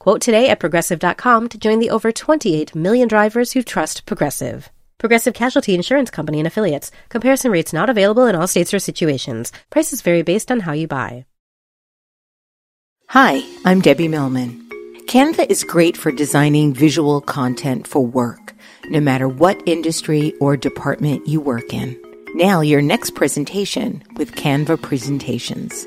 Quote today at progressive.com to join the over 28 million drivers who trust Progressive. Progressive Casualty Insurance Company and Affiliates. Comparison rates not available in all states or situations. Prices vary based on how you buy. Hi, I'm Debbie Millman. Canva is great for designing visual content for work, no matter what industry or department you work in. Now, your next presentation with Canva Presentations.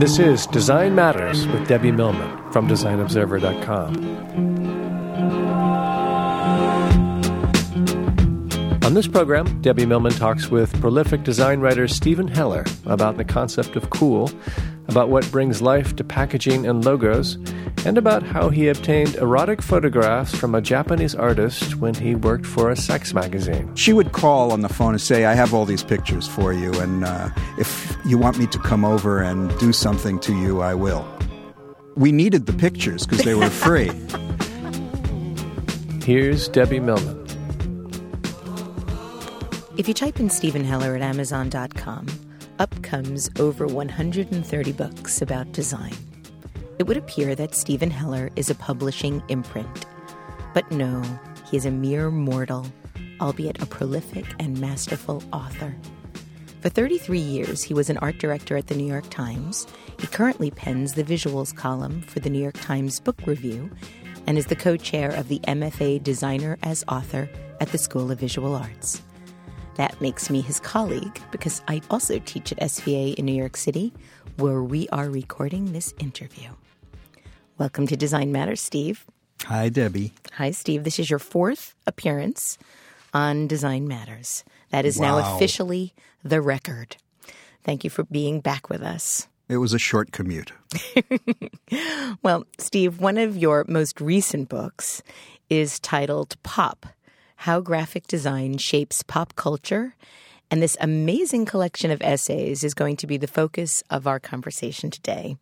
This is Design Matters with Debbie Millman from DesignObserver.com. On this program, Debbie Millman talks with prolific design writer Steven Heller about the concept of cool, about what brings life to packaging and logos, and about how he obtained erotic photographs from a Japanese artist when he worked for a sex magazine. She would call on the phone and say, I have all these pictures for you, and uh, if you want me to come over and do something to you, I will. We needed the pictures because they were free. Here's Debbie Millman. If you type in Steven Heller at Amazon.com, up comes over 130 books about design. It would appear that Steven Heller is a publishing imprint. But no, he is a mere mortal, albeit a prolific and masterful author. For 33 years, he was an art director at the New York Times. He currently pens the visuals column for the New York Times Book Review and is the co chair of the MFA Designer as Author at the School of Visual Arts. That makes me his colleague because I also teach at SVA in New York City, where we are recording this interview. Welcome to Design Matters, Steve. Hi, Debbie. Hi, Steve. This is your fourth appearance on Design Matters. That is now officially the record. Thank you for being back with us. It was a short commute. Well, Steve, one of your most recent books is titled Pop How Graphic Design Shapes Pop Culture. And this amazing collection of essays is going to be the focus of our conversation today.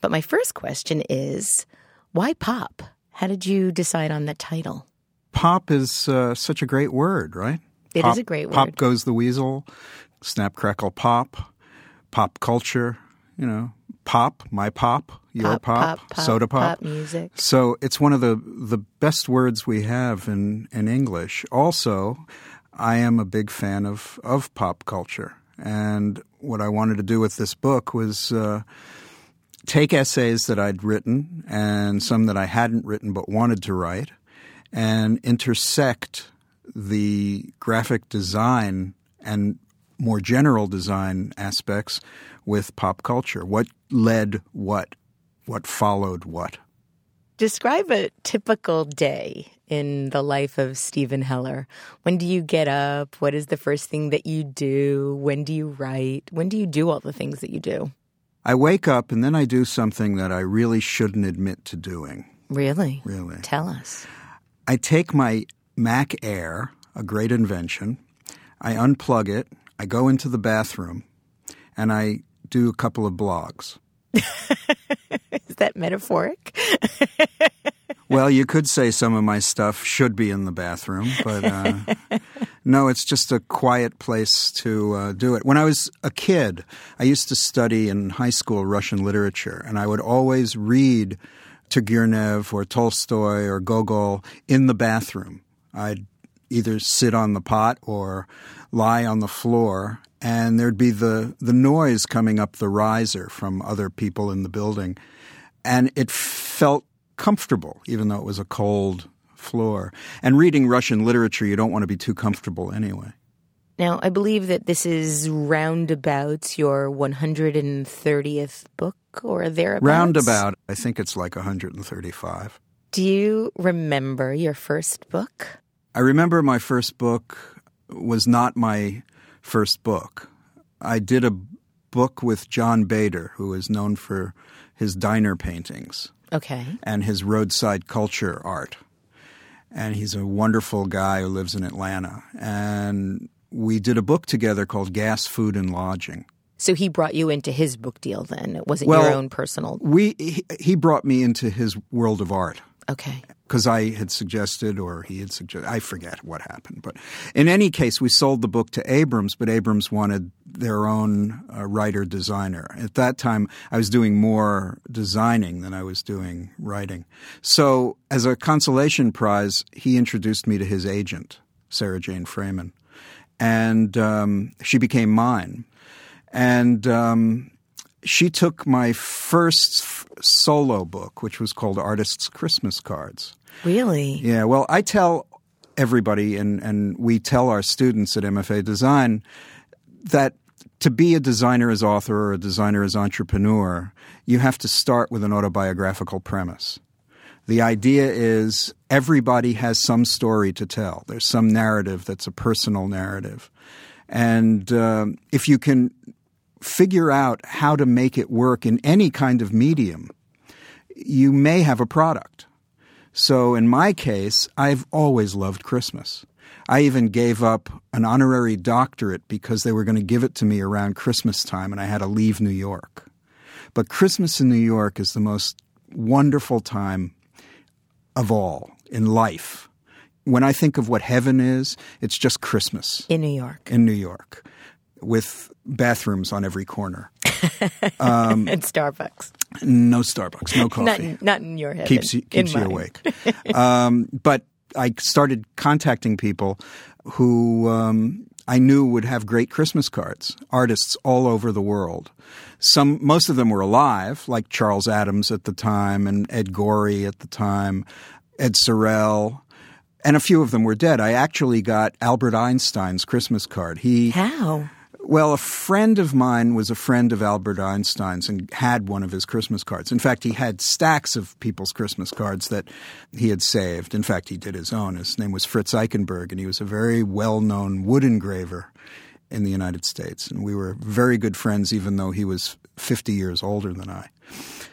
But my first question is why pop? How did you decide on that title? Pop is uh, such a great word, right? It is Pop- a great word. Pop goes the weasel, snap, crackle, pop, pop culture, you know, pop, my pop, your pop, soda pop. pop music. So it's one of the the best words we have in in English. Also, I am a big fan of of pop culture, and what I wanted to do with this book was. Uh, Take essays that I'd written and some that I hadn't written but wanted to write, and intersect the graphic design and more general design aspects with pop culture. What led what? What followed what? Describe a typical day in the life of Steven Heller. When do you get up? What is the first thing that you do? When do you write? When do you do all the things that you do? I wake up and then I do something that I really shouldn't admit to doing. Really? Really. Tell us. I take my Mac Air, a great invention, I unplug it, I go into the bathroom, and I do a couple of blogs. Is that metaphoric? Well, you could say some of my stuff should be in the bathroom, but uh, no, it's just a quiet place to uh, do it. When I was a kid, I used to study in high school Russian literature, and I would always read Turgenev or Tolstoy or Gogol in the bathroom. I'd either sit on the pot or lie on the floor, and there'd be the, the noise coming up the riser from other people in the building. And it felt comfortable, even though it was a cold floor. And reading Russian literature, you don't want to be too comfortable anyway. Now, I believe that this is roundabouts your 130th book or thereabouts. Roundabout, I think it's like 135. Do you remember your first book? I remember my first book was not my first book. I did a book with John Baeder, who is known for his diner paintings. Okay. And his roadside culture art. And he's a wonderful guy who lives in Atlanta. And we did a book together called Gas, Food, and Lodging. So he brought you into his book deal then. It wasn't well, your own personal. We he, he brought me into his world of art. Okay. Because I had suggested, or he had suggested, I forget what happened. But in any case, we sold the book to Abrams, but Abrams wanted their own uh, writer designer. At that time, I was doing more designing than I was doing writing. So, as a consolation prize, he introduced me to his agent, Sarah Jane Freeman and um, she became mine. And um, she took my first f- solo book, which was called Artists' Christmas Cards. Really? Yeah. Well, I tell everybody, and, and we tell our students at MFA Design that to be a designer as author or a designer as entrepreneur, you have to start with an autobiographical premise. The idea is everybody has some story to tell. There's some narrative that's a personal narrative. And um, if you can figure out how to make it work in any kind of medium, you may have a product. So in my case, I've always loved Christmas. I even gave up an honorary doctorate because they were going to give it to me around Christmas time and I had to leave New York. But Christmas in New York is the most wonderful time of all in life. When I think of what heaven is, it's just Christmas. In New York. In New York, with bathrooms on every corner. Um, and Starbucks. No Starbucks, no coffee. Not, in, not in your head. Keeps you, keeps you awake. um, but I started contacting people who um, I knew would have great Christmas cards, artists all over the world. Some, most of them were alive, like Charles Addams at the time and Ed Gorey at the time, Ed Sorel, and a few of them were dead. I actually got Albert Einstein's Christmas card. He how? Well, a friend of mine was a friend of Albert Einstein's and had one of his Christmas cards. In fact, he had stacks of people's Christmas cards that he had saved. In fact, he did his own. His name was Fritz Eichenberg, and he was a very well known wood engraver in the United States. And we were very good friends, even though he was 50 years older than I.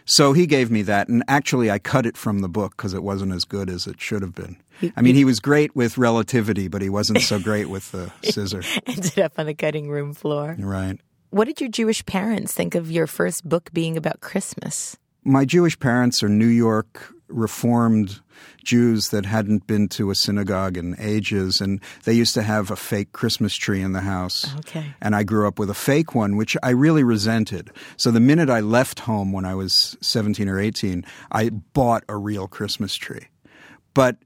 So he gave me that, and actually I cut it from the book because it wasn't as good as it should have been. I mean, he was great with relativity, but he wasn't so great with the scissor. Ended up on the cutting room floor. Right. What did your Jewish parents think of your first book being about Christmas? My Jewish parents are New York Reformed Jews that hadn't been to a synagogue in ages, and they used to have a fake Christmas tree in the house. Okay. And I grew up with a fake one, which I really resented. So the minute I left home when I was 17 or 18, I bought a real Christmas tree. But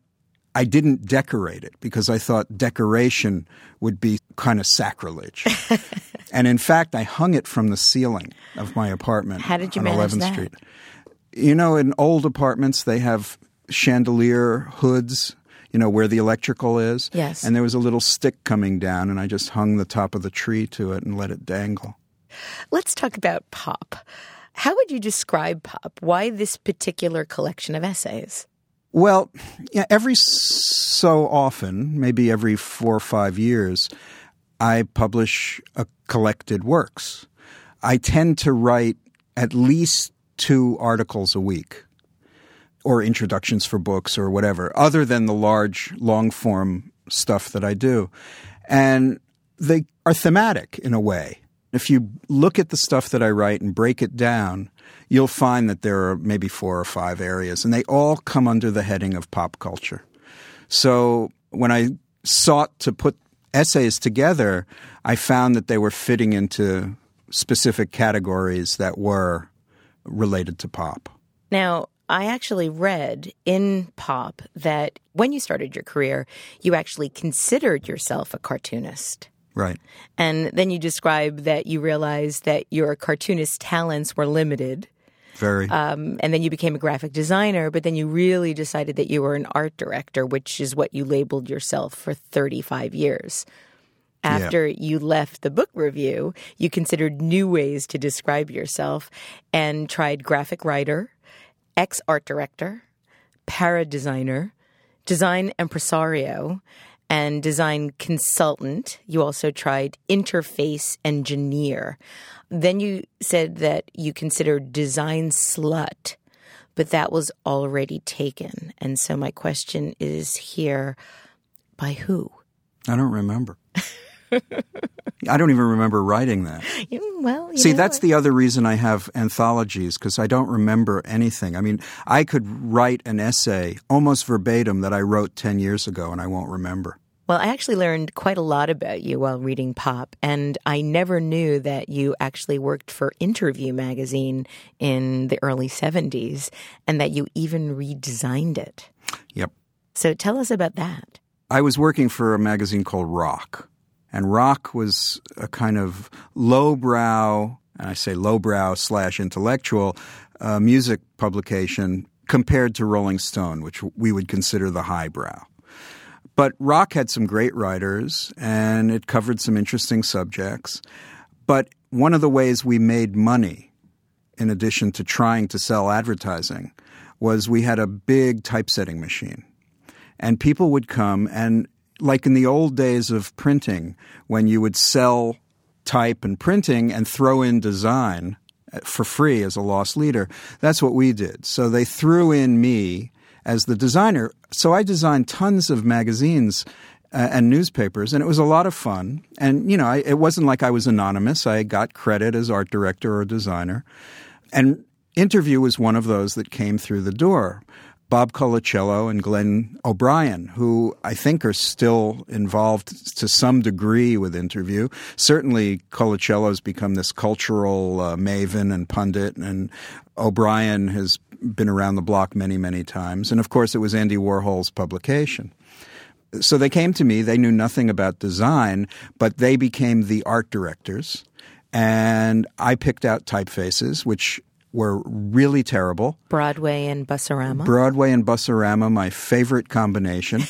I didn't decorate it because I thought decoration would be kind of sacrilege. and in fact, I hung it from the ceiling of my apartment How did you on manage 11th that? Street. You know, in old apartments, they have chandelier hoods, you know, where the electrical is. Yes. And there was a little stick coming down, and I just hung the top of the tree to it and let it dangle. Let's talk about pop. How would you describe pop? Why this particular collection of essays? Well, yeah, every so often, maybe every four or five years, I publish a collected works. I tend to write at least two articles a week or introductions for books or whatever, other than the large, long form stuff that I do. And they are thematic in a way. If you look at the stuff that I write and break it down, you'll find that there are maybe four or five areas, and they all come under the heading of pop culture. So when I sought to put essays together, I found that they were fitting into specific categories that were related to pop. Now, I actually read in pop that when you started your career, you actually considered yourself a cartoonist. Right. And then you describe that you realized that your cartoonist talents were limited. Very. Um, and then you became a graphic designer, but then you really decided that you were an art director, which is what you labeled yourself for 35 years. After yeah. you left the book review, you considered new ways to describe yourself and tried graphic writer, ex art director, para designer, design impresario, and design consultant. You also tried interface engineer. Then you said that you considered design slut, but that was already taken. And so my question is here by who? I don't remember. I don't even remember writing that. Well, see, that's the other reason I have anthologies because I don't remember anything. I mean, I could write an essay almost verbatim that I wrote 10 years ago and I won't remember. Well, I actually learned quite a lot about you while reading Pop, and I never knew that you actually worked for Interview magazine in the early 70s and that you even redesigned it. Yep. So tell us about that. I was working for a magazine called Rock, and Rock was a kind of lowbrow, and I say lowbrow slash intellectual, uh, music publication compared to Rolling Stone, which we would consider the highbrow. But rock had some great writers and it covered some interesting subjects. But one of the ways we made money, in addition to trying to sell advertising, was we had a big typesetting machine. And people would come and, like in the old days of printing, when you would sell type and printing and throw in design for free as a lost leader, that's what we did. So they threw in me as the designer. So I designed tons of magazines uh, and newspapers, and it was a lot of fun. And you know, I, it wasn't like I was anonymous. I got credit as art director or designer, and interview was one of those that came through the door. Bob Colacello and Glenn O'Brien, who I think are still involved to some degree with interview. Certainly, Colacello's become this cultural uh, maven and pundit, and O'Brien has been around the block many, many times. And of course, it was Andy Warhol's publication. So they came to me. They knew nothing about design, but they became the art directors. And I picked out typefaces, which were really terrible. Broadway and Busorama. Broadway and Busorama, my favorite combination.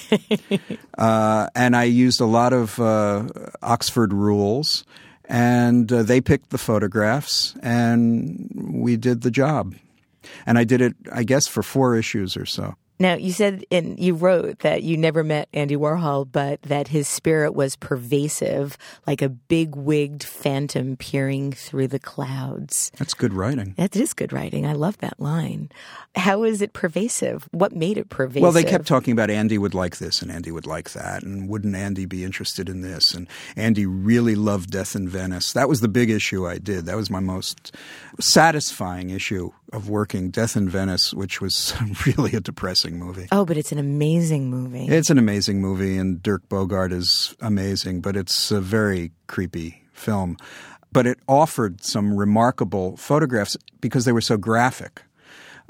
uh, and I used a lot of uh, Oxford rules. And uh, they picked the photographs, and we did the job. And I did it, I guess, for four issues or so. Now, you said and you wrote that you never met Andy Warhol, but that his spirit was pervasive, like a big wigged phantom peering through the clouds. That's good writing. That is good writing. I love that line. How is it pervasive? What made it pervasive? Well, they kept talking about Andy would like this and Andy would like that, and wouldn't Andy be interested in this? And Andy really loved Death in Venice. That was the big issue I did. That was my most satisfying issue of working Death in Venice, which was really a depressing movie. Oh, but it's an amazing movie. It's an amazing movie, and Dirk Bogarde is amazing, but it's a very creepy film. But it offered some remarkable photographs because they were so graphic.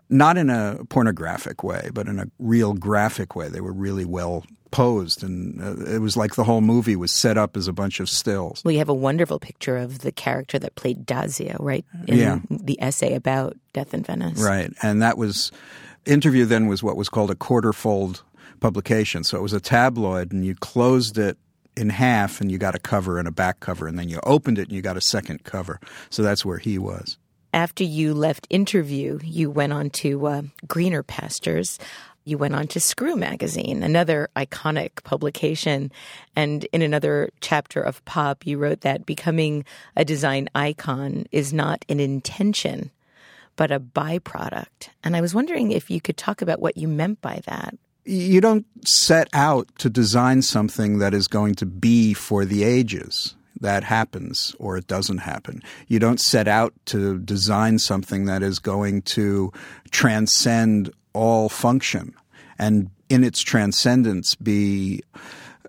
Not in a pornographic way, but in a real graphic way. They were really well posed, and uh, it was like the whole movie was set up as a bunch of stills. Well, you have a wonderful picture of the character that played Tadzio, right? In yeah. the essay about Death in Venice. Right, and that was interview. Then was what was called a quarterfold publication, so it was a tabloid, and you closed it in half, and you got a cover and a back cover, and then you opened it, and you got a second cover. So that's where he was after you left interview, you went on to uh, Greener Pastures you went on to Screw Magazine, another iconic publication. And in another chapter of Pop, you wrote that becoming a design icon is not an intention, but a byproduct. And I was wondering if you could talk about what you meant by that. You don't set out to design something that is going to be for the ages that happens or it doesn't happen. You don't set out to design something that is going to transcend all function and in its transcendence be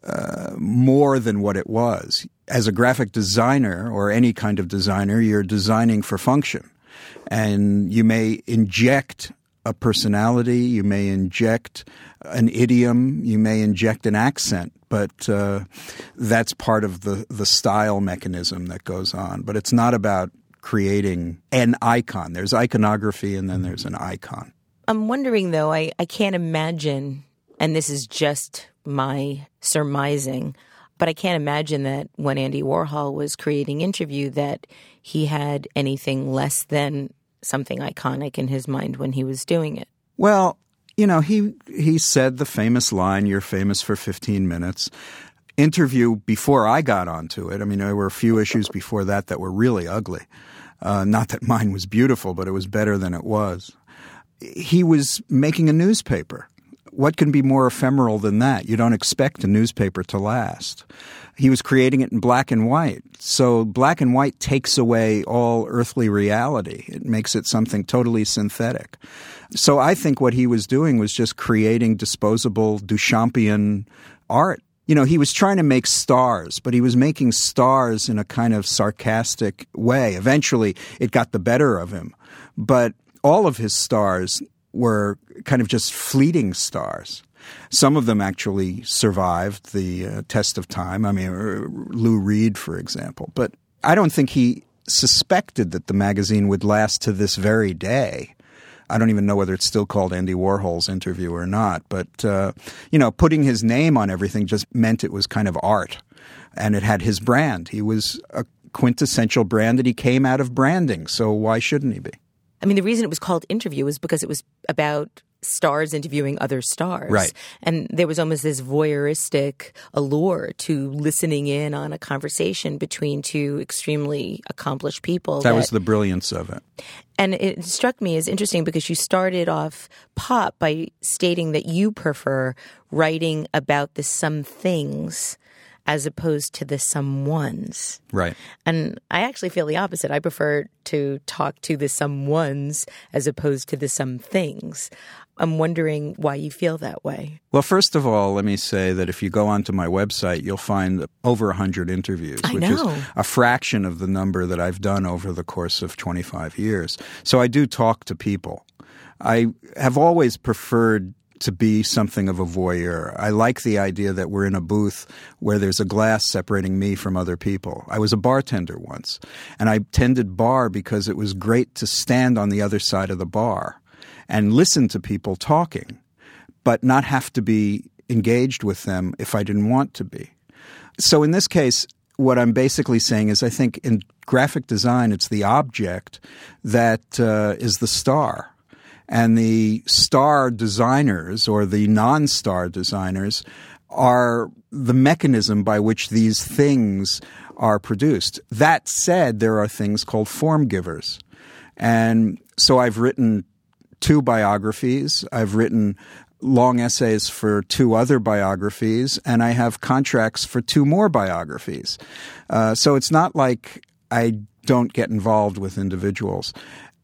uh, more than what it was. As a graphic designer or any kind of designer, you're designing for function. And you may inject a personality, you may inject an idiom, you may inject an accent, but uh, that's part of the, the style mechanism that goes on. But it's not about creating an icon. There's iconography and then there's an icon. I'm wondering though, I, I can't imagine, and this is just my surmising, but I can't imagine that when Andy Warhol was creating Interview that he had anything less than something iconic in his mind when he was doing it. Well, you know, he he said the famous line, "You're famous for 15 minutes." Interview before I got onto it. I mean, there were a few issues before that that were really ugly. Uh, not that mine was beautiful, but it was better than it was. He was making a newspaper. What can be more ephemeral than that? You don't expect a newspaper to last. He was creating it in black and white. So black and white takes away all earthly reality. It makes it something totally synthetic. So I think what he was doing was just creating disposable Duchampian art. You know, he was trying to make stars, but he was making stars in a kind of sarcastic way. Eventually, it got the better of him. But all of his stars were kind of just fleeting stars. Some of them actually survived the uh, test of time. I mean, uh, Lou Reed, for example. But I don't think he suspected that the magazine would last to this very day. I don't even know whether it's still called Andy Warhol's interview or not. But, uh, you know, putting his name on everything just meant it was kind of art. And it had his brand. He was a quintessential brand that he came out of branding. So why shouldn't he be? I mean, the reason it was called Interview was because it was about stars interviewing other stars. Right. And there was almost this voyeuristic allure to listening in on a conversation between two extremely accomplished people. That, that was the brilliance of it. And it struck me as interesting because you started off pop by stating that you prefer writing about the some things as opposed to the someones. Right. And I actually feel the opposite. I prefer to talk to the someones as opposed to the some things. I'm wondering why you feel that way. Well, first of all, let me say that if you go onto my website, you'll find over 100 interviews, I which know. is a fraction of the number that I've done over the course of 25 years. So I do talk to people. I have always preferred to be something of a voyeur. I like the idea that we're in a booth where there's a glass separating me from other people. I was a bartender once, and I tended bar because it was great to stand on the other side of the bar and listen to people talking, but not have to be engaged with them if I didn't want to be. So in this case, what I'm basically saying is I think in graphic design, it's the object that uh, is the star and the star designers or the non star designers are the mechanism by which these things are produced. That said, there are things called form givers. And so I've written two biographies. I've written long essays for two other biographies, and I have contracts for two more biographies. Uh, so it's not like I don't get involved with individuals.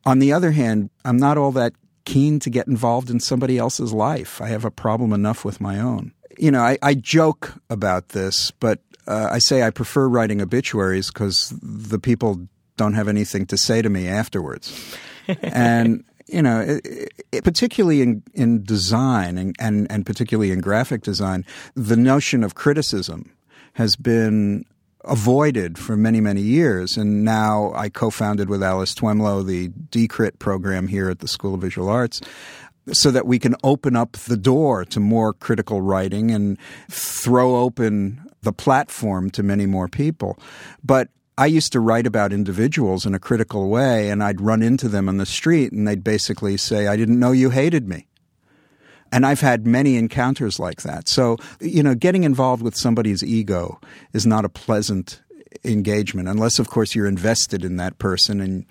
On the other hand, I'm not all that keen to get involved in somebody else's life. I have a problem enough with my own. You know, I, I joke about this, but uh, I say I prefer writing obituaries because the people don't have anything to say to me afterwards. and you know, it, it, particularly in, in design and, and, and particularly in graphic design, the notion of criticism has been avoided for many, many years. And now I co founded with Alice Twemlow the D-Crit program here at the School of Visual Arts so that we can open up the door to more critical writing and throw open the platform to many more people. But I used to write about individuals in a critical way, and I'd run into them on the street, and they'd basically say, I didn't know you hated me. And I've had many encounters like that. So, you know, getting involved with somebody's ego is not a pleasant engagement, unless, of course, you're invested in that person and,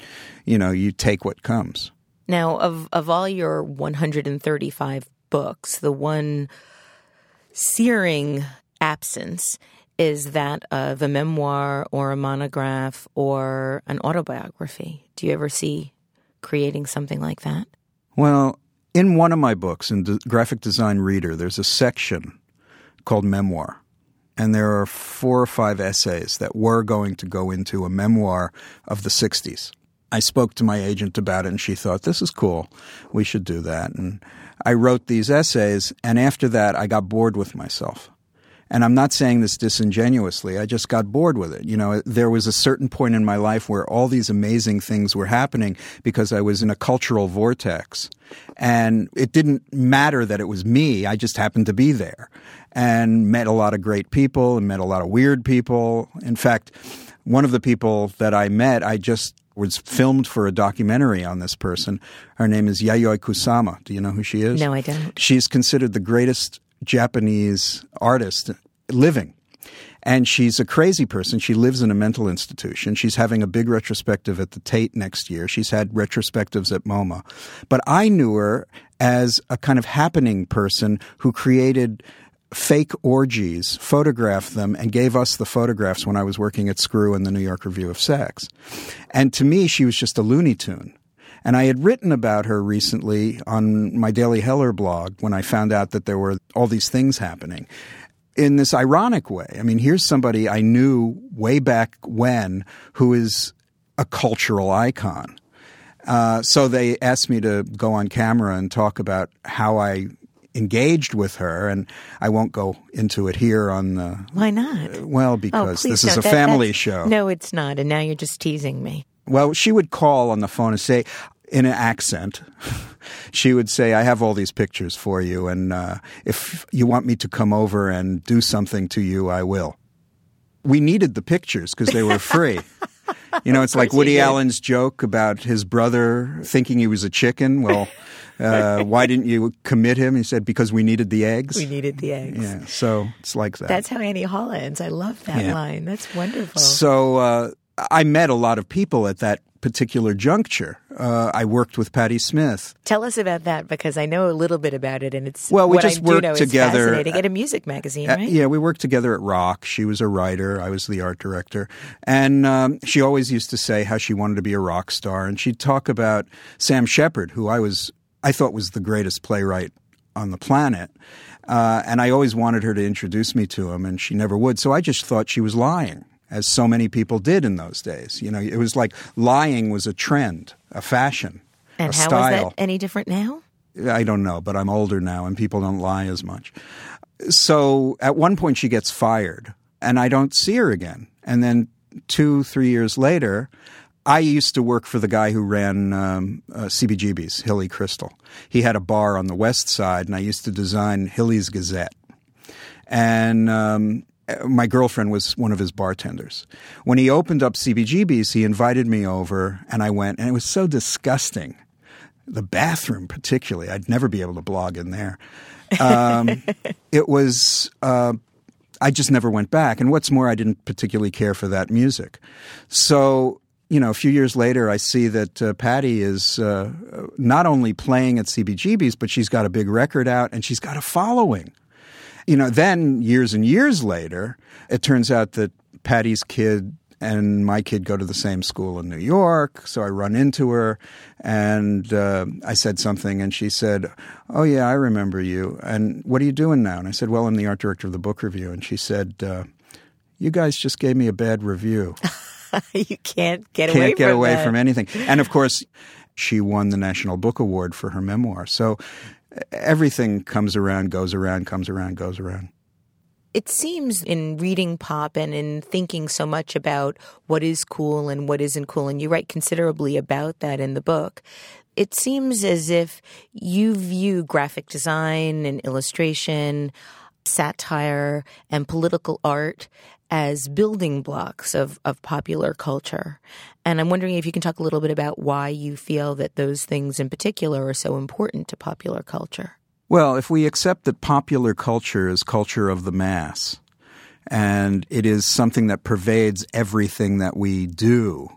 you know, you take what comes. Now, of, of all your 135 books, the one searing absence is that of a memoir or a monograph or an autobiography. Do you ever see creating something like that? Well, in one of my books, in De- Graphic Design Reader, there's a section called Memoir. And there are four or five essays that were going to go into a memoir of the 60s. I spoke to my agent about it, and she thought, this is cool. We should do that. And I wrote these essays, and after that, I got bored with myself. And I'm not saying this disingenuously. I just got bored with it. You know, there was a certain point in my life where all these amazing things were happening because I was in a cultural vortex. And it didn't matter that it was me. I just happened to be there and met a lot of great people and met a lot of weird people. In fact, one of the people that I met, I just was filmed for a documentary on this person. Her name is Yayoi Kusama. Do you know who she is? No, I don't. She's considered the greatest Japanese artist living. And she's a crazy person. She lives in a mental institution. She's having a big retrospective at the Tate next year. She's had retrospectives at MoMA. But I knew her as a kind of happening person who created fake orgies, photographed them, and gave us the photographs when I was working at Screw and the New York Review of Sex. And to me, she was just a Looney Tune. And I had written about her recently on my Daily Heller blog when I found out that there were all these things happening in this ironic way. I mean, here's somebody I knew way back when who is a cultural icon. Uh, so they asked me to go on camera and talk about how I engaged with her, and I won't go into it here on the. Why not? Well, Oh, because please this is a That- family show. No, it's not. And now you're just teasing me. Well, she would call on the phone and say, in an accent, she would say, I have all these pictures for you, and uh, if you want me to come over and do something to you, I will. We needed the pictures because they were free. You know, it's like Woody. Allen's joke about his brother thinking he was a chicken. Well, uh, why didn't you commit him? He said, because we needed the eggs. We needed the eggs. Yeah, so it's like that. That's how Annie Hall ends. I love that Yeah. line. That's wonderful. So uh, I met a lot of people at that particular juncture. Uh, I worked with Patti Smith. Tell us about that because I know a little bit about it, and it's Well, we just I worked together. At a music magazine, Uh, right? yeah, we worked together at Rock. She was a writer. I was the art director. And um, she always used to say how she wanted to be a rock star. And she'd talk about Sam Shepard, who I was, I thought was the greatest playwright on the planet. Uh, and I always wanted her to introduce me to him, and she never would. So I just thought she was lying, as so many people did in those days. You know, it was like lying was a trend, a fashion, and a how style. is that any different now? I don't know, but I'm older now and people don't lie as much. So at one point she gets fired and I don't see her again. And then two, three years later, I used to work for the guy who ran um, uh, CBGB's, Hilly Kristal. He had a bar on the west side and I used to design Hilly's Gazette. And um, my girlfriend was one of his bartenders. When he opened up CBGB's, he invited me over and I went, and it was so disgusting. The bathroom particularly i'd never be able to blog in there. Um, it was uh, i just never went back. And what's more i didn't particularly care for that music. So you know a few years later i see that uh, patti is uh, not only playing at cbgb's but she's got a big record out and she's got a following you know then years and years later it turns out that patti's kid and my kid go to the same school in New York, so I run into her, and uh, I said something, and she said, "Oh yeah, I remember you." And what are you doing now? And I said, "Well, I'm the art director of the book review." And she said, uh, "You guys just gave me a bad review. you can't get away Can't get from away that. from anything." And of course, she won the National Book Award for her memoir. So everything comes around, goes around, comes around, goes around. It seems in reading pop and in thinking so much about what is cool and what isn't cool, and you write considerably about that in the book. It seems as if you view graphic design and illustration, satire, and political art as building blocks of, of popular culture. And I'm wondering if you can talk a little bit about why you feel that those things in particular are so important to popular culture. Well, if we accept that popular culture is culture of the mass, and it is something that pervades everything that we do,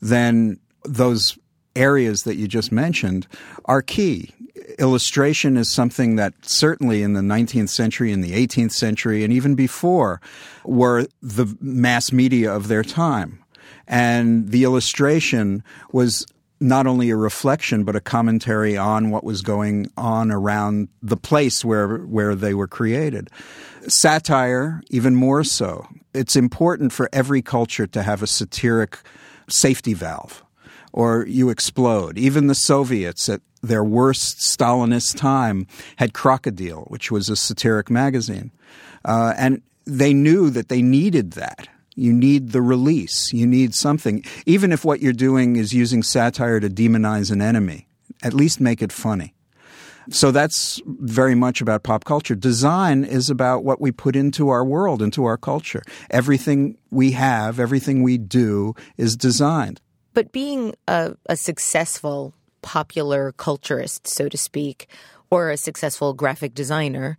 then those areas that you just mentioned are key. Illustration is something that certainly in the 19th century, in the 18th century, and even before were the mass media of their time. And the illustration was not only a reflection but a commentary on what was going on around the place where where they were created. Satire, even more so. It's important for every culture to have a satiric safety valve, or you explode. Even the Soviets at their worst Stalinist time had Crocodile, which was a satiric magazine. Uh, and they knew that they needed that. You need the release. You need something. Even if what you're doing is using satire to demonize an enemy, at least make it funny. So that's very much about pop culture. Design is about what we put into our world, into our culture. Everything we have, everything we do is designed. But being a, a successful popular culturist, so to speak, or a successful graphic designer,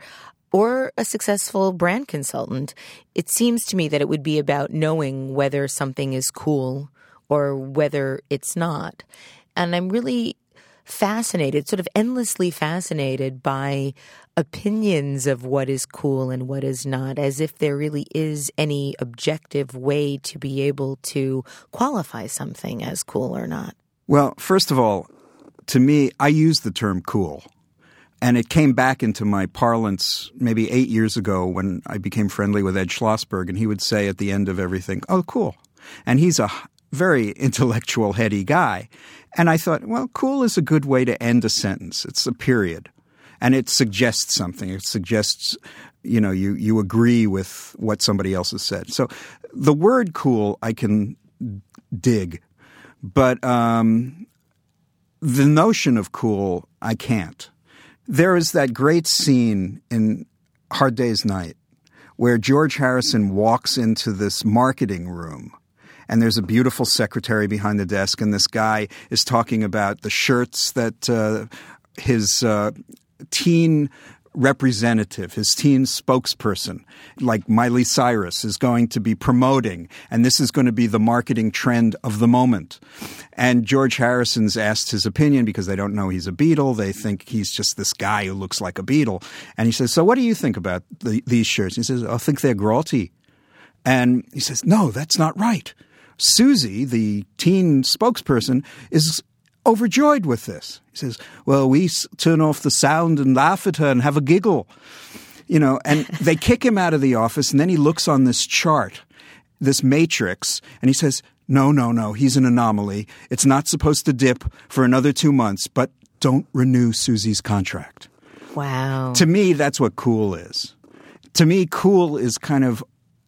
or a successful brand consultant, it seems to me that it would be about knowing whether something is cool or whether it's not. And I'm really fascinated, sort of endlessly fascinated by opinions of what is cool and what is not, as if there really is any objective way to be able to qualify something as cool or not. Well, first of all, to me, I use the term cool. And it came back into my parlance maybe eight years ago when I became friendly with Ed Schlossberg, and he would say at the end of everything, Oh, cool. And he's a very intellectual, heady guy. And I thought, well, cool is a good way to end a sentence. It's a period. And it suggests something. It suggests, you know, you, you agree with what somebody else has said. So the word cool I can dig, but um, the notion of cool I can't. There is that great scene in Hard Day's Night where George Harrison walks into this marketing room and there's a beautiful secretary behind the desk, and this guy is talking about the shirts that uh, his uh, teen representative, his teen spokesperson, like Miley Cyrus, is going to be promoting, and this is going to be the marketing trend of the moment. And George Harrison's asked his opinion because they don't know he's a Beatle. They think he's just this guy who looks like a Beatle. And he says, So what do you think about the, these shirts? He says, I think they're grotty. And he says, No, that's not right. Susie, the teen spokesperson, is overjoyed with this. He says, Well, we turn off the sound and laugh at her and have a giggle. You know, and they kick him out of the office, and then he looks on this chart, this matrix, and he says, No, no, no, he's an anomaly. It's not supposed to dip for another two months, but don't renew Susie's contract. Wow. To me, that's what cool is. To me, cool is kind of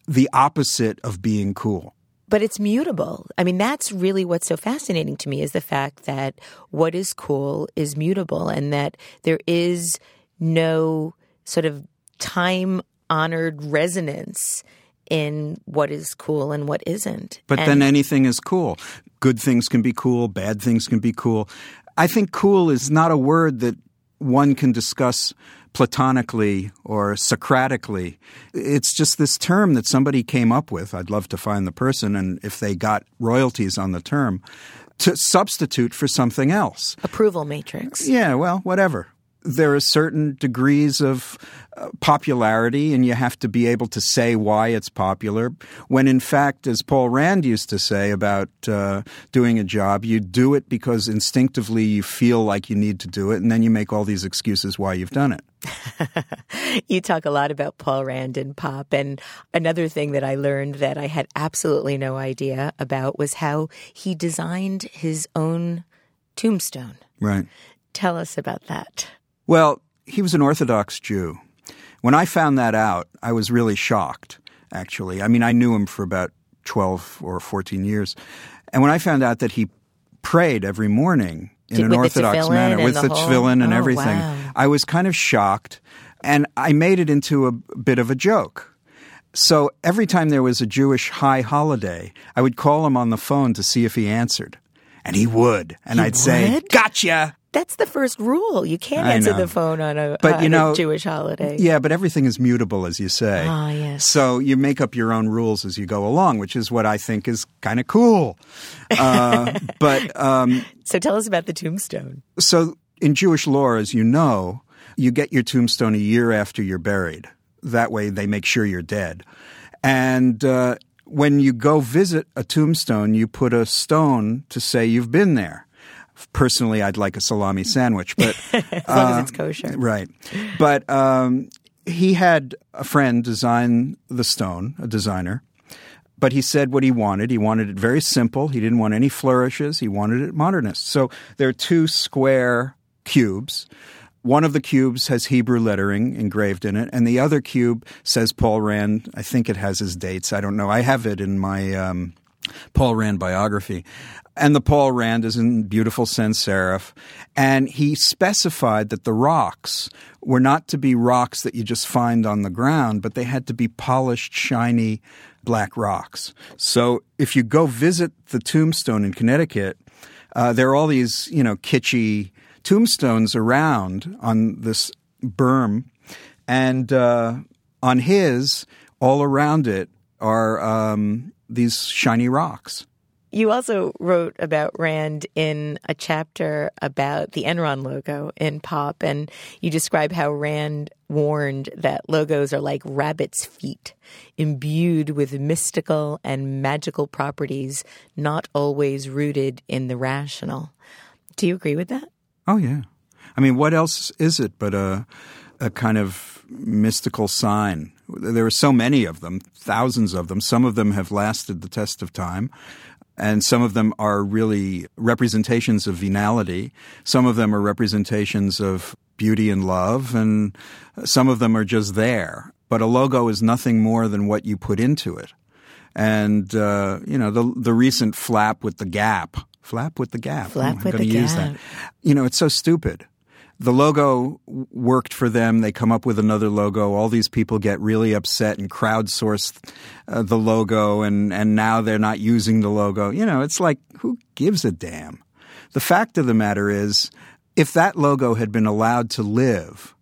the opposite of being cool but it's mutable. I mean, that's really what's so fascinating to me is the fact that what is cool is mutable and that there is no sort of time honored resonance in what is cool and what isn't. But and then anything is cool. Good things can be cool, bad things can be cool. I think cool is not a word that one can discuss platonically or Socratically. It's just this term that somebody came up with. I'd love to find the person and if they got royalties on the term to substitute for something else. Approval matrix. Yeah, well, whatever there are certain degrees of uh, popularity, and you have to be able to say why it's popular. When in fact, as Paul Rand used to say about uh, doing a job, you do it because instinctively you feel like you need to do it, and then you make all these excuses why you've done it. you talk a lot about Paul Rand and pop. And another thing that I learned that I had absolutely no idea about was how he designed his own tombstone. Right. Tell us about that. Well, he was an Orthodox Jew. When I found that out, I was really shocked, actually. I mean, I knew him for about 12 or 14 years. And when I found out that he prayed every morning in Did, an Orthodox manner with the, tefillin and oh, everything, wow. I was kind of shocked. And I made it into a bit of a joke. So every time there was a Jewish high holiday, I would call him on the phone to see if he answered. And he would. And He I'd say, would? Gotcha. That's the first rule. You can't I answer know. the phone on a, But, on you know- Jewish holiday. Yeah, but everything is mutable, as you say. Ah, yes. So you make up your own rules as you go along, which is what I think is kind of cool. Uh, but um, So tell us about the tombstone. so in Jewish lore, as you know, you get your tombstone a year after you're buried. That way, they make sure you're dead. And uh, when you go visit a tombstone, you put a stone to say you've been there. Personally, I'd like a salami sandwich, but As long as it's kosher. Right. But um, he had a friend design the stone, a designer. But he said what he wanted. He wanted it very simple. He didn't want any flourishes. He wanted it modernist. So there are two square cubes. One of the cubes has Hebrew lettering engraved in it, and the other cube says Paul Rand. I think it has his dates. I don't know. I have it in my um, Paul Rand biography. And the Paul Rand is in beautiful sans serif. And he specified that the rocks were not to be rocks that you just find on the ground, but they had to be polished, shiny black rocks. So if you go visit the tombstone in Connecticut, uh, there are all these, you know, kitschy tombstones around on this berm. And uh, on his, all around it are um, these shiny rocks. You also wrote about Rand in a chapter about the Enron logo in Pop, and you describe how Rand warned that logos are like rabbit's feet, imbued with mystical and magical properties, not always rooted in the rational. Do you agree with that? Oh, yeah. I mean, what else is it but a, a kind of mystical sign? There are so many of them, thousands of them. Some of them have lasted the test of time and some of them are really representations of venality. Some of them are representations of beauty and love, and some of them are just there. But a logo is nothing more than what you put into it. And uh, you know the the recent flap with the gap, flap with the gap. Flap I'm with going the to use gap. that. You know, it's so stupid the logo worked for them. They come up with another logo. All these people get really upset and crowdsource uh, the logo, and, and now they're not using the logo. You know, it's like, who gives a damn? The fact of the matter is, if that logo had been allowed to live,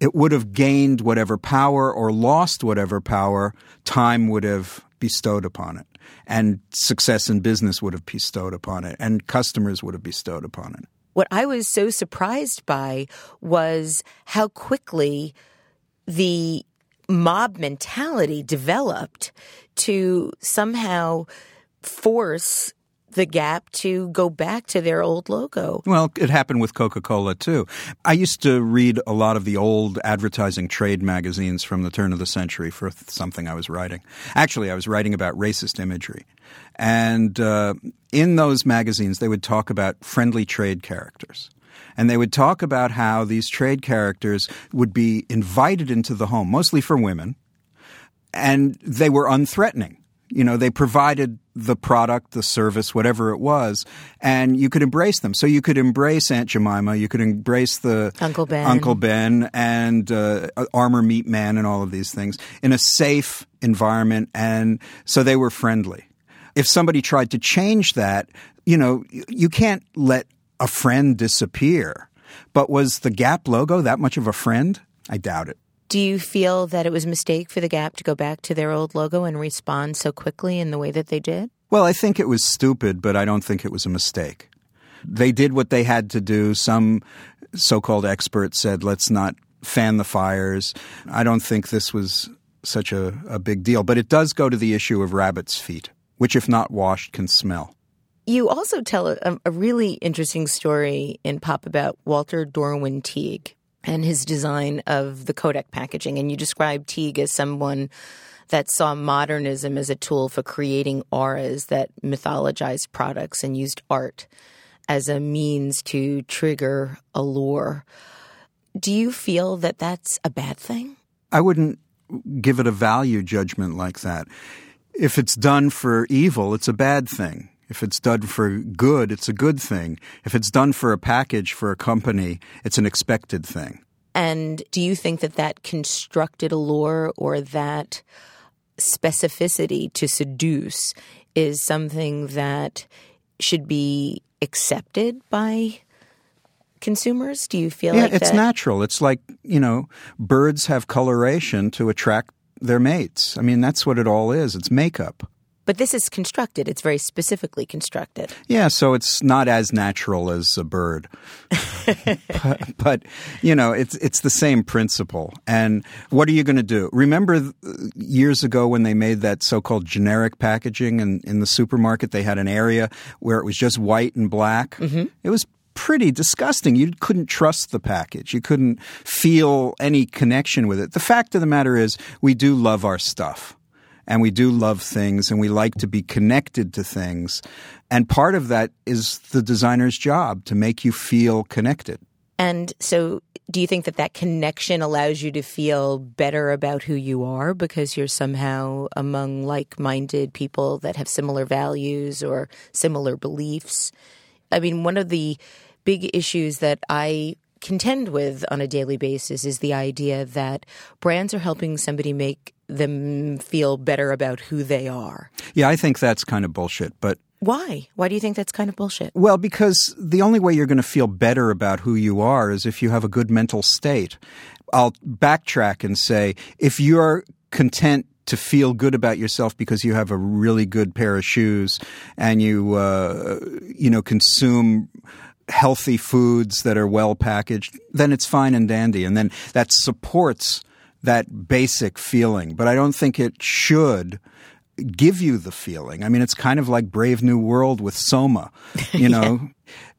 it would have gained whatever power or lost whatever power time would have bestowed upon it. And success in business would have bestowed upon it, and customers would have bestowed upon it. What I was so surprised by was how quickly the mob mentality developed to somehow force the Gap to go back to their old logo. Well, it happened with Coca Cola too. I used to read a lot of the old advertising trade magazines from the turn of the century for something I was writing. Actually, I was writing about racist imagery. And uh, in those magazines, they would talk about friendly trade characters. And they would talk about how these trade characters would be invited into the home, mostly for women, and they were unthreatening. You know, they provided the product, the service, whatever it was, and you could embrace them. So you could embrace Aunt Jemima, you could embrace the Uncle Ben, Uncle Ben, and uh, Armor Meat Man, and all of these things in a safe environment, and so they were friendly. If somebody tried to change that, you know, you can't let a friend disappear. But was the Gap logo that much of a friend? I doubt it. Do you feel that it was a mistake for the Gap to go back to their old logo and respond so quickly in the way that they did? Well, I think it was stupid, but I don't think it was a mistake. They did what they had to do. Some so called experts said, let's not fan the fires. I don't think this was such a, a big deal, but it does go to the issue of rabbit's feet, which, if not washed, can smell. You also tell a, a really interesting story in Pop about Walter Dorwin Teague and his design of the Kodak packaging. And you describe Teague as someone that saw modernism as a tool for creating auras that mythologized products and used art as a means to trigger allure. Do you feel that that's a bad thing? I wouldn't give it a value judgment like that. If it's done for evil, it's a bad thing. If it's done for good, it's a good thing. If it's done for a package for a company, it's an expected thing. And do you think that that constructed allure or that specificity to seduce is something that should be accepted by consumers? Do you feel yeah, like it's that? natural. It's like, you know, birds have coloration to attract their mates. I mean, that's what it all is. It's makeup. But this is constructed. It's very specifically constructed. Yeah, so it's not as natural as a bird. but, but, you know, it's it's the same principle. And what are you going to do? Remember years ago when they made that so-called generic packaging and in the supermarket they had an area where it was just white and black. Mm-hmm. It was pretty disgusting. You couldn't trust the package. You couldn't feel any connection with it. The fact of the matter is we do love our stuff and we do love things and we like to be connected to things. And part of that is the designer's job to make you feel connected. And so, do you think that that connection allows you to feel better about who you are because you're somehow among like minded people that have similar values or similar beliefs? I mean, one of the big issues that I contend with on a daily basis is the idea that brands are helping somebody make them feel better about who they are. Yeah, I think that's kind of bullshit, but why? Why do you think that's kind of bullshit? Well, because the only way you're going to feel better about who you are is if you have a good mental state. I'll backtrack and say if you're content to feel good about yourself because you have a really good pair of shoes and you uh, you know consume healthy foods that are well packaged, then it's fine and dandy, and then that supports that basic feeling. But I don't think it should give you the feeling. I mean, it's kind of like Brave New World with Soma, you know. yeah.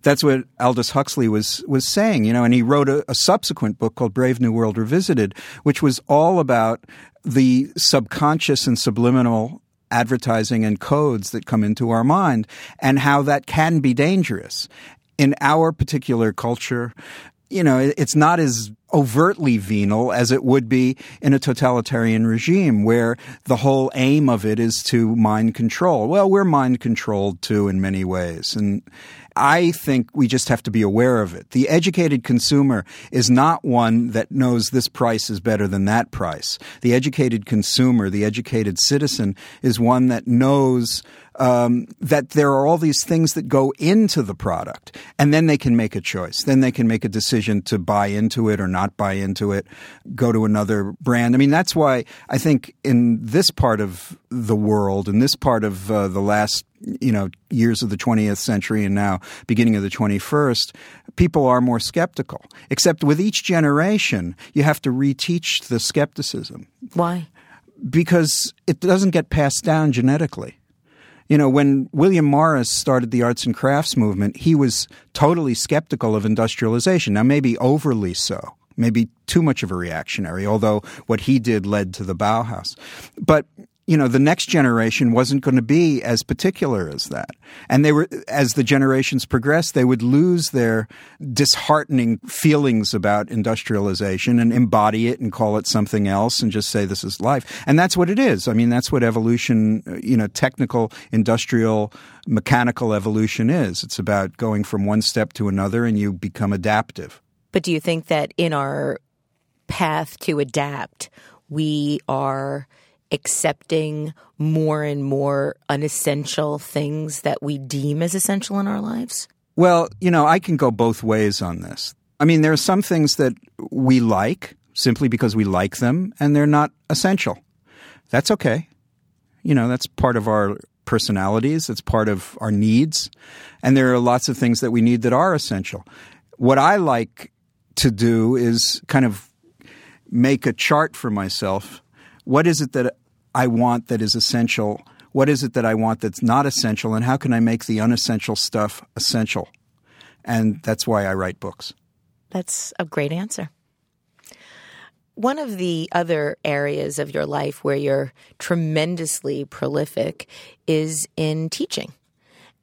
That's what Aldous Huxley was was saying, you know, and he wrote a, a subsequent book called Brave New World Revisited, which was all about the subconscious and subliminal advertising and codes that come into our mind and how that can be dangerous. In our particular culture, you know, it's not as overtly venal as it would be in a totalitarian regime where the whole aim of it is to mind control. Well, we're mind controlled too in many ways. And I think we just have to be aware of it. The educated consumer is not one that knows this price is better than that price. The educated consumer, the educated citizen, is one that knows um, that there are all these things that go into the product, and then they can make a choice. Then they can make a decision to buy into it or not buy into it, go to another brand. I mean, that's why I think in this part of the world, in this part of uh, the last you know years of the 20th century and now beginning of the 21st people are more skeptical except with each generation you have to reteach the skepticism why because it doesn't get passed down genetically you know, when William Morris started the arts and crafts movement, he was totally skeptical of industrialization. Now, maybe overly so, maybe too much of a reactionary, although what he did led to the Bauhaus. But you know, the next generation wasn't going to be as particular as that. And they were, as the generations progressed, they would lose their disheartening feelings about industrialization and embody it and call it something else and just say this is life. And that's what it is. I mean, that's what evolution, you know, technical, industrial, mechanical evolution is. It's about going from one step to another and you become adaptive. But do you think that in our path to adapt, we are accepting more and more unessential things that we deem as essential in our lives? Well, you know, I can go both ways on this. I mean, there are some things that we like simply because we like them and they're not essential. That's okay. You know, that's part of our personalities, it's part of our needs. And there are lots of things that we need that are essential. What I like to do is kind of make a chart for myself. What is it that I want that is essential? What is it that I want that's not essential? And how can I make the unessential stuff essential? And that's why I write books. That's a great answer. One of the other areas of your life where you're tremendously prolific is in teaching.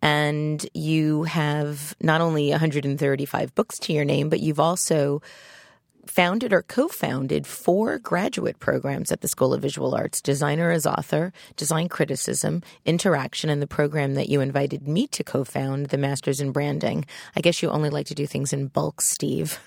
And you have not only 135 books to your name, but you've also founded or co founded four graduate programs at the School of Visual Arts Designer as Author, Design Criticism, Interaction, and the program that you invited me to co found, the Masters in Branding. I guess you only like to do things in bulk, Steve.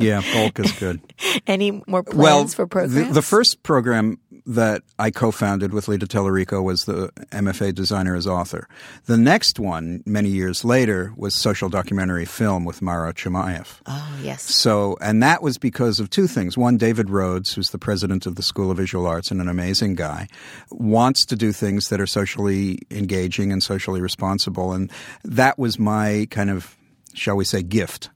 yeah, bulk is good. Any more plans well, for programs? The, the first program that I co-founded with Lita Talarico was the MFA designer as author. The next one, many years later, was social documentary film with Maro Chermayeff. Oh, yes. So, and that was because of two things. One, David Rhodes, who's the president of the School of Visual Arts and an amazing guy, wants to do things that are socially engaging and socially responsible. And that was my kind of, shall we say, gift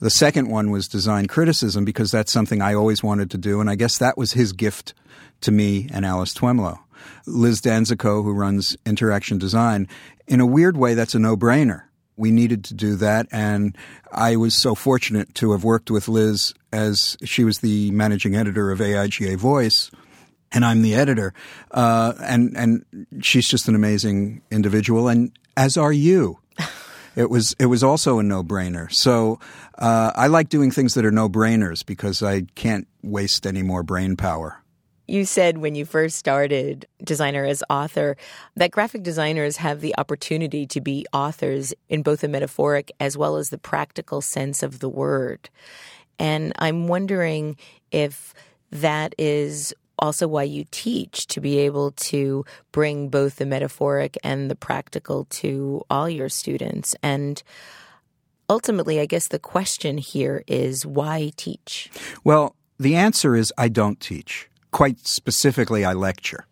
the second one was design criticism because that's something I always wanted to do, and I guess that was his gift to me and Alice Twemlow. Liz Danzico, who runs Interaction Design, in a weird way, that's a no brainer. We needed to do that, and I was so fortunate to have worked with Liz as she was the managing editor of AIGA Voice, and I'm the editor. Uh, and and she's just an amazing individual, and as are you. it was it was also a no brainer. So uh, I like doing things that are no brainers because I can't waste any more brain power. You said when you first started designer as author that graphic designers have the opportunity to be authors in both the metaphoric as well as the practical sense of the word. And I'm wondering if that is also why you teach to be able to bring both the metaphoric and the practical to all your students. And ultimately, I guess the question here is why teach? Well, the answer is I don't teach quite specifically, I lecture.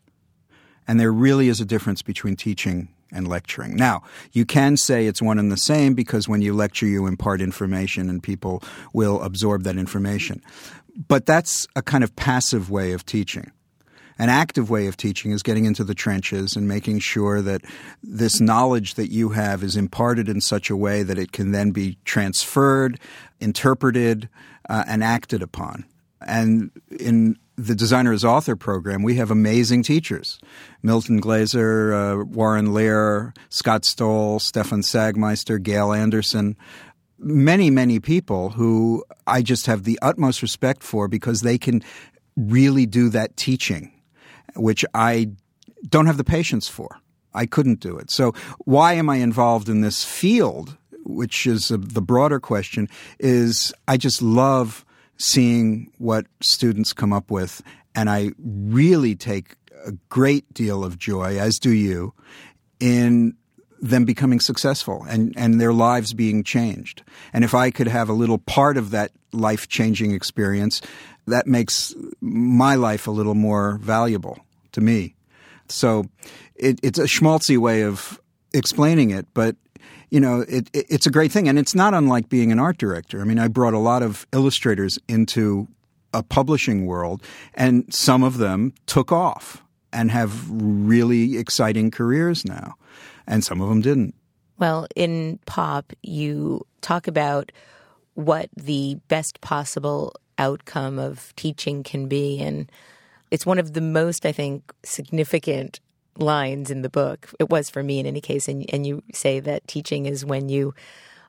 And there really is a difference between teaching and lecturing. Now, you can say it's one and the same because when you lecture, you impart information and people will absorb that information. But that's a kind of passive way of teaching. An active way of teaching is getting into the trenches and making sure that this knowledge that you have is imparted in such a way that it can then be transferred, interpreted, uh, and acted upon. And in the designer as author program, we have amazing teachers. Milton Glaser, uh, Warren Lehrer, Scott Stowell, Stefan Sagmeister, Gail Anderson. Many, many people who I just have the utmost respect for because they can really do that teaching, which I don't have the patience for. I couldn't do it. So, why am I involved in this field? Which is uh, the broader question, is I just love seeing what students come up with, and I really take a great deal of joy, as do you, in them becoming successful and, and their lives being changed. And if I could have a little part of that life changing experience, that makes my life a little more valuable to me. So it, it's a schmaltzy way of explaining it, but you know, it, it, it's a great thing. And it's not unlike being an art director. I mean, I brought a lot of illustrators into a publishing world, and some of them took off and have really exciting careers now, and some of them didn't. Well, in pop, you talk about what the best possible outcome of teaching can be. And it's one of the most, I think, significant lines in the book. It was for me in any case. And, and you say that teaching is when you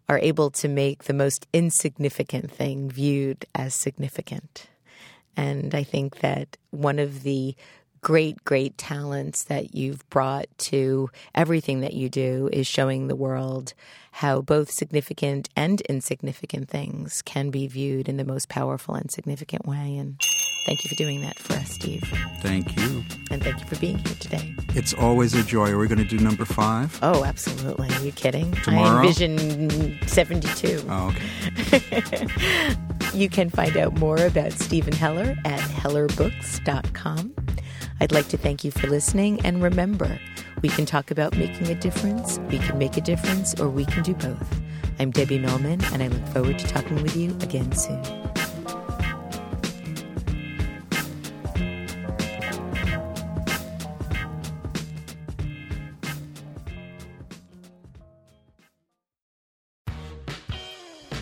are able to make the most insignificant thing viewed as significant. And I think that one of the great, great talents that you've brought to everything that you do is showing the world how both significant and insignificant things can be viewed in the most powerful and significant way. And Thank you for doing that for us, Steve. Thank you. And thank you for being here today. It's always a joy. Are we going to do number five? Oh, absolutely. Are you kidding? Tomorrow? I envision 72. Oh, okay. you can find out more about Steven Heller at hellerbooks.com. I'd like to thank you for listening. And remember, we can talk about making a difference, we can make a difference, or we can do both. I'm Debbie Millman, and I look forward to talking with you again soon.